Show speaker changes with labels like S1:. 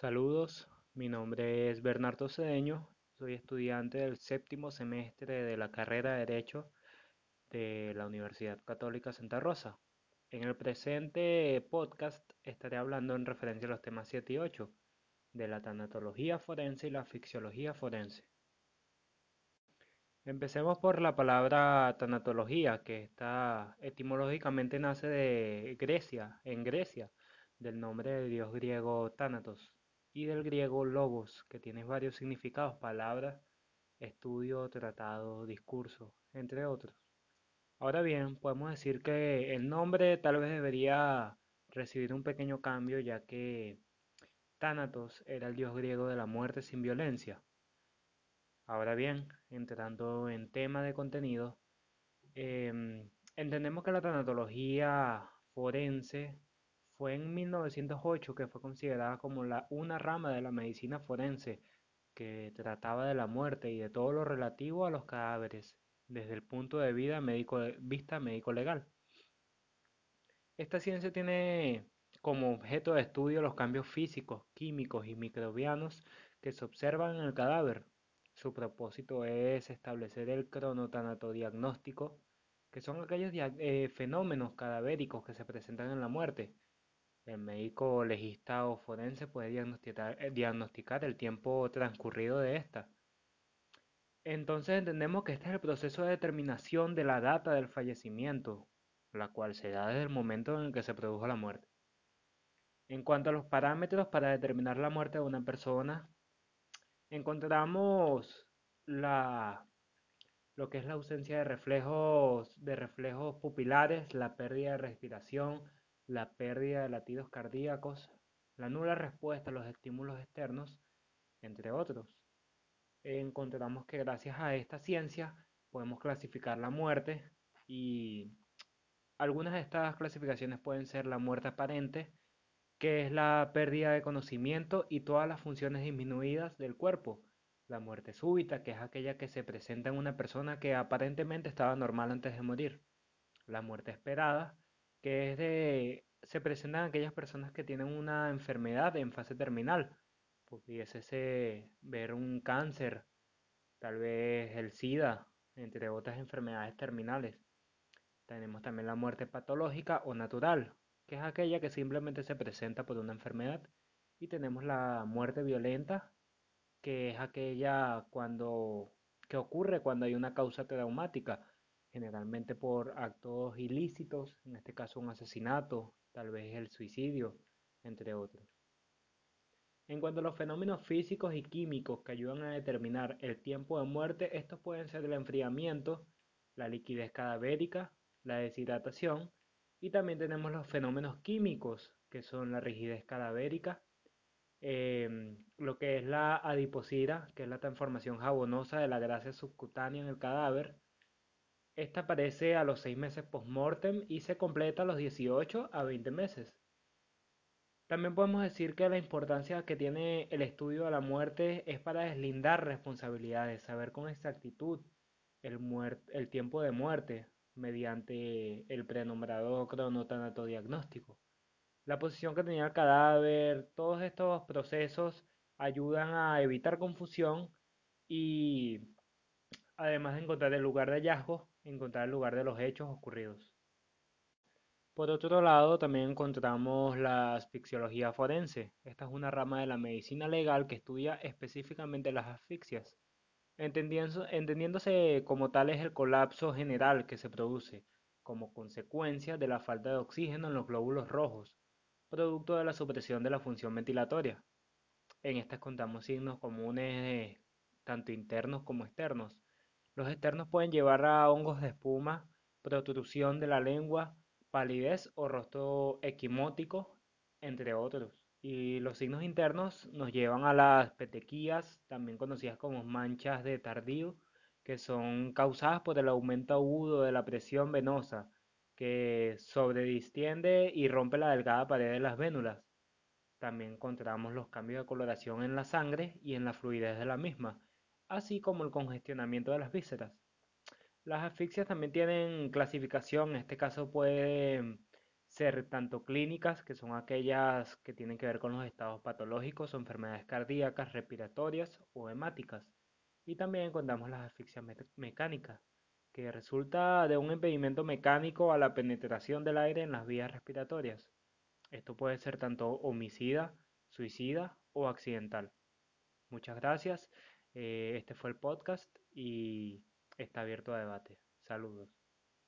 S1: Saludos, mi nombre es Bernardo Cedeño, soy estudiante del séptimo semestre de la carrera de Derecho de la Universidad Católica Santa Rosa. En el presente podcast estaré hablando en referencia a los temas 7 y 8 de la tanatología forense y la fisiología forense. Empecemos por la palabra tanatología, que está etimológicamente nace de Grecia, en Grecia, del nombre del dios griego Thanatos, y del griego logos, que tiene varios significados, palabras, estudio, tratado, discurso, entre otros. Ahora bien, podemos decir que el nombre tal vez debería recibir un pequeño cambio, ya que Thanatos era el dios griego de la muerte sin violencia. Ahora bien, entrando en tema de contenido, em, entendemos que la tanatología forense fue en 1908 que fue considerada como una rama de la medicina forense que trataba de la muerte y de todo lo relativo a los cadáveres desde el punto de vista médico legal. Esta ciencia tiene como objeto de estudio los cambios físicos, químicos y microbianos que se observan en el cadáver. Su propósito es establecer el cronotanatodiagnóstico, que son aquellos eh, fenómenos cadavéricos que se presentan en la muerte, el médico legista o forense puede eh, diagnosticar, el tiempo transcurrido de esta. Entonces entendemos que este es el proceso de determinación de la data del fallecimiento, la cual se da desde el momento en el que se produjo la muerte. En cuanto a los parámetros para determinar la muerte de una persona, encontramos la, lo que es la ausencia de reflejos, de reflejos pupilares, la pérdida de respiración, la pérdida de latidos cardíacos, la nula respuesta a los estímulos externos, entre otros. Encontramos que gracias a esta ciencia podemos clasificar la muerte y algunas de estas clasificaciones pueden ser la muerte aparente, que es la pérdida de conocimiento y todas las funciones disminuidas del cuerpo. La muerte súbita, que es aquella que se presenta en una persona que aparentemente estaba normal antes de morir. La muerte esperada, que es de, se presentan aquellas personas que tienen una enfermedad en fase terminal. Pudiese ver un cáncer, tal vez el SIDA, entre otras enfermedades terminales. Tenemos también la muerte patológica o natural, que es aquella que simplemente se presenta por una enfermedad. Y tenemos la muerte violenta, que es aquella cuando que ocurre cuando hay una causa traumática, generalmente por actos ilícitos, en este caso un asesinato, tal vez el suicidio, entre otros. En cuanto a los fenómenos físicos y químicos que ayudan a determinar el tiempo de muerte, estos pueden ser el enfriamiento, la liquidez cadavérica, la deshidratación y también tenemos los fenómenos químicos que son la rigidez cadavérica, em, lo que es la adiposira, que es la transformación jabonosa de la grasa subcutánea en el cadáver, esta aparece a los 6 meses post-mortem y se completa a los 18 a 20 meses. También podemos decir que la importancia que tiene el estudio de la muerte es para deslindar responsabilidades, saber con exactitud el, tiempo de muerte mediante el prenombrado diagnóstico. La posición que tenía el cadáver, todos estos procesos ayudan a evitar confusión y además de encontrar el lugar de hallazgo, encontrar el lugar de los hechos ocurridos. Por otro lado, también encontramos la asfixiología forense. Esta es una rama de la medicina legal que estudia específicamente las asfixias, entendiéndose como tal es el colapso general que se produce como consecuencia de la falta de oxígeno en los glóbulos rojos, producto de la supresión de la función ventilatoria. En estas contamos signos comunes tanto internos como externos, los externos pueden llevar a hongos de espuma, protrusión de la lengua, palidez o rostro equimótico, entre otros. Y los signos internos nos llevan a las petequías, también conocidas como manchas de tardío, que son causadas por el aumento agudo de la presión venosa, que sobredistiende y rompe la delgada pared de las vénulas. También encontramos los cambios de coloración en la sangre y en la fluidez de la misma, así como el congestionamiento de las vísceras. Las asfixias también tienen clasificación, en este caso puede ser tanto clínicas, que son aquellas que tienen que ver con los estados patológicos o enfermedades cardíacas, respiratorias o hemáticas. Y también encontramos las asfixias mecánicas, que resulta de un impedimento mecánico a la penetración del aire en las vías respiratorias. Esto puede ser tanto homicida, suicida o accidental. Muchas gracias. Eh, este fue el podcast y está abierto a debate. Saludos.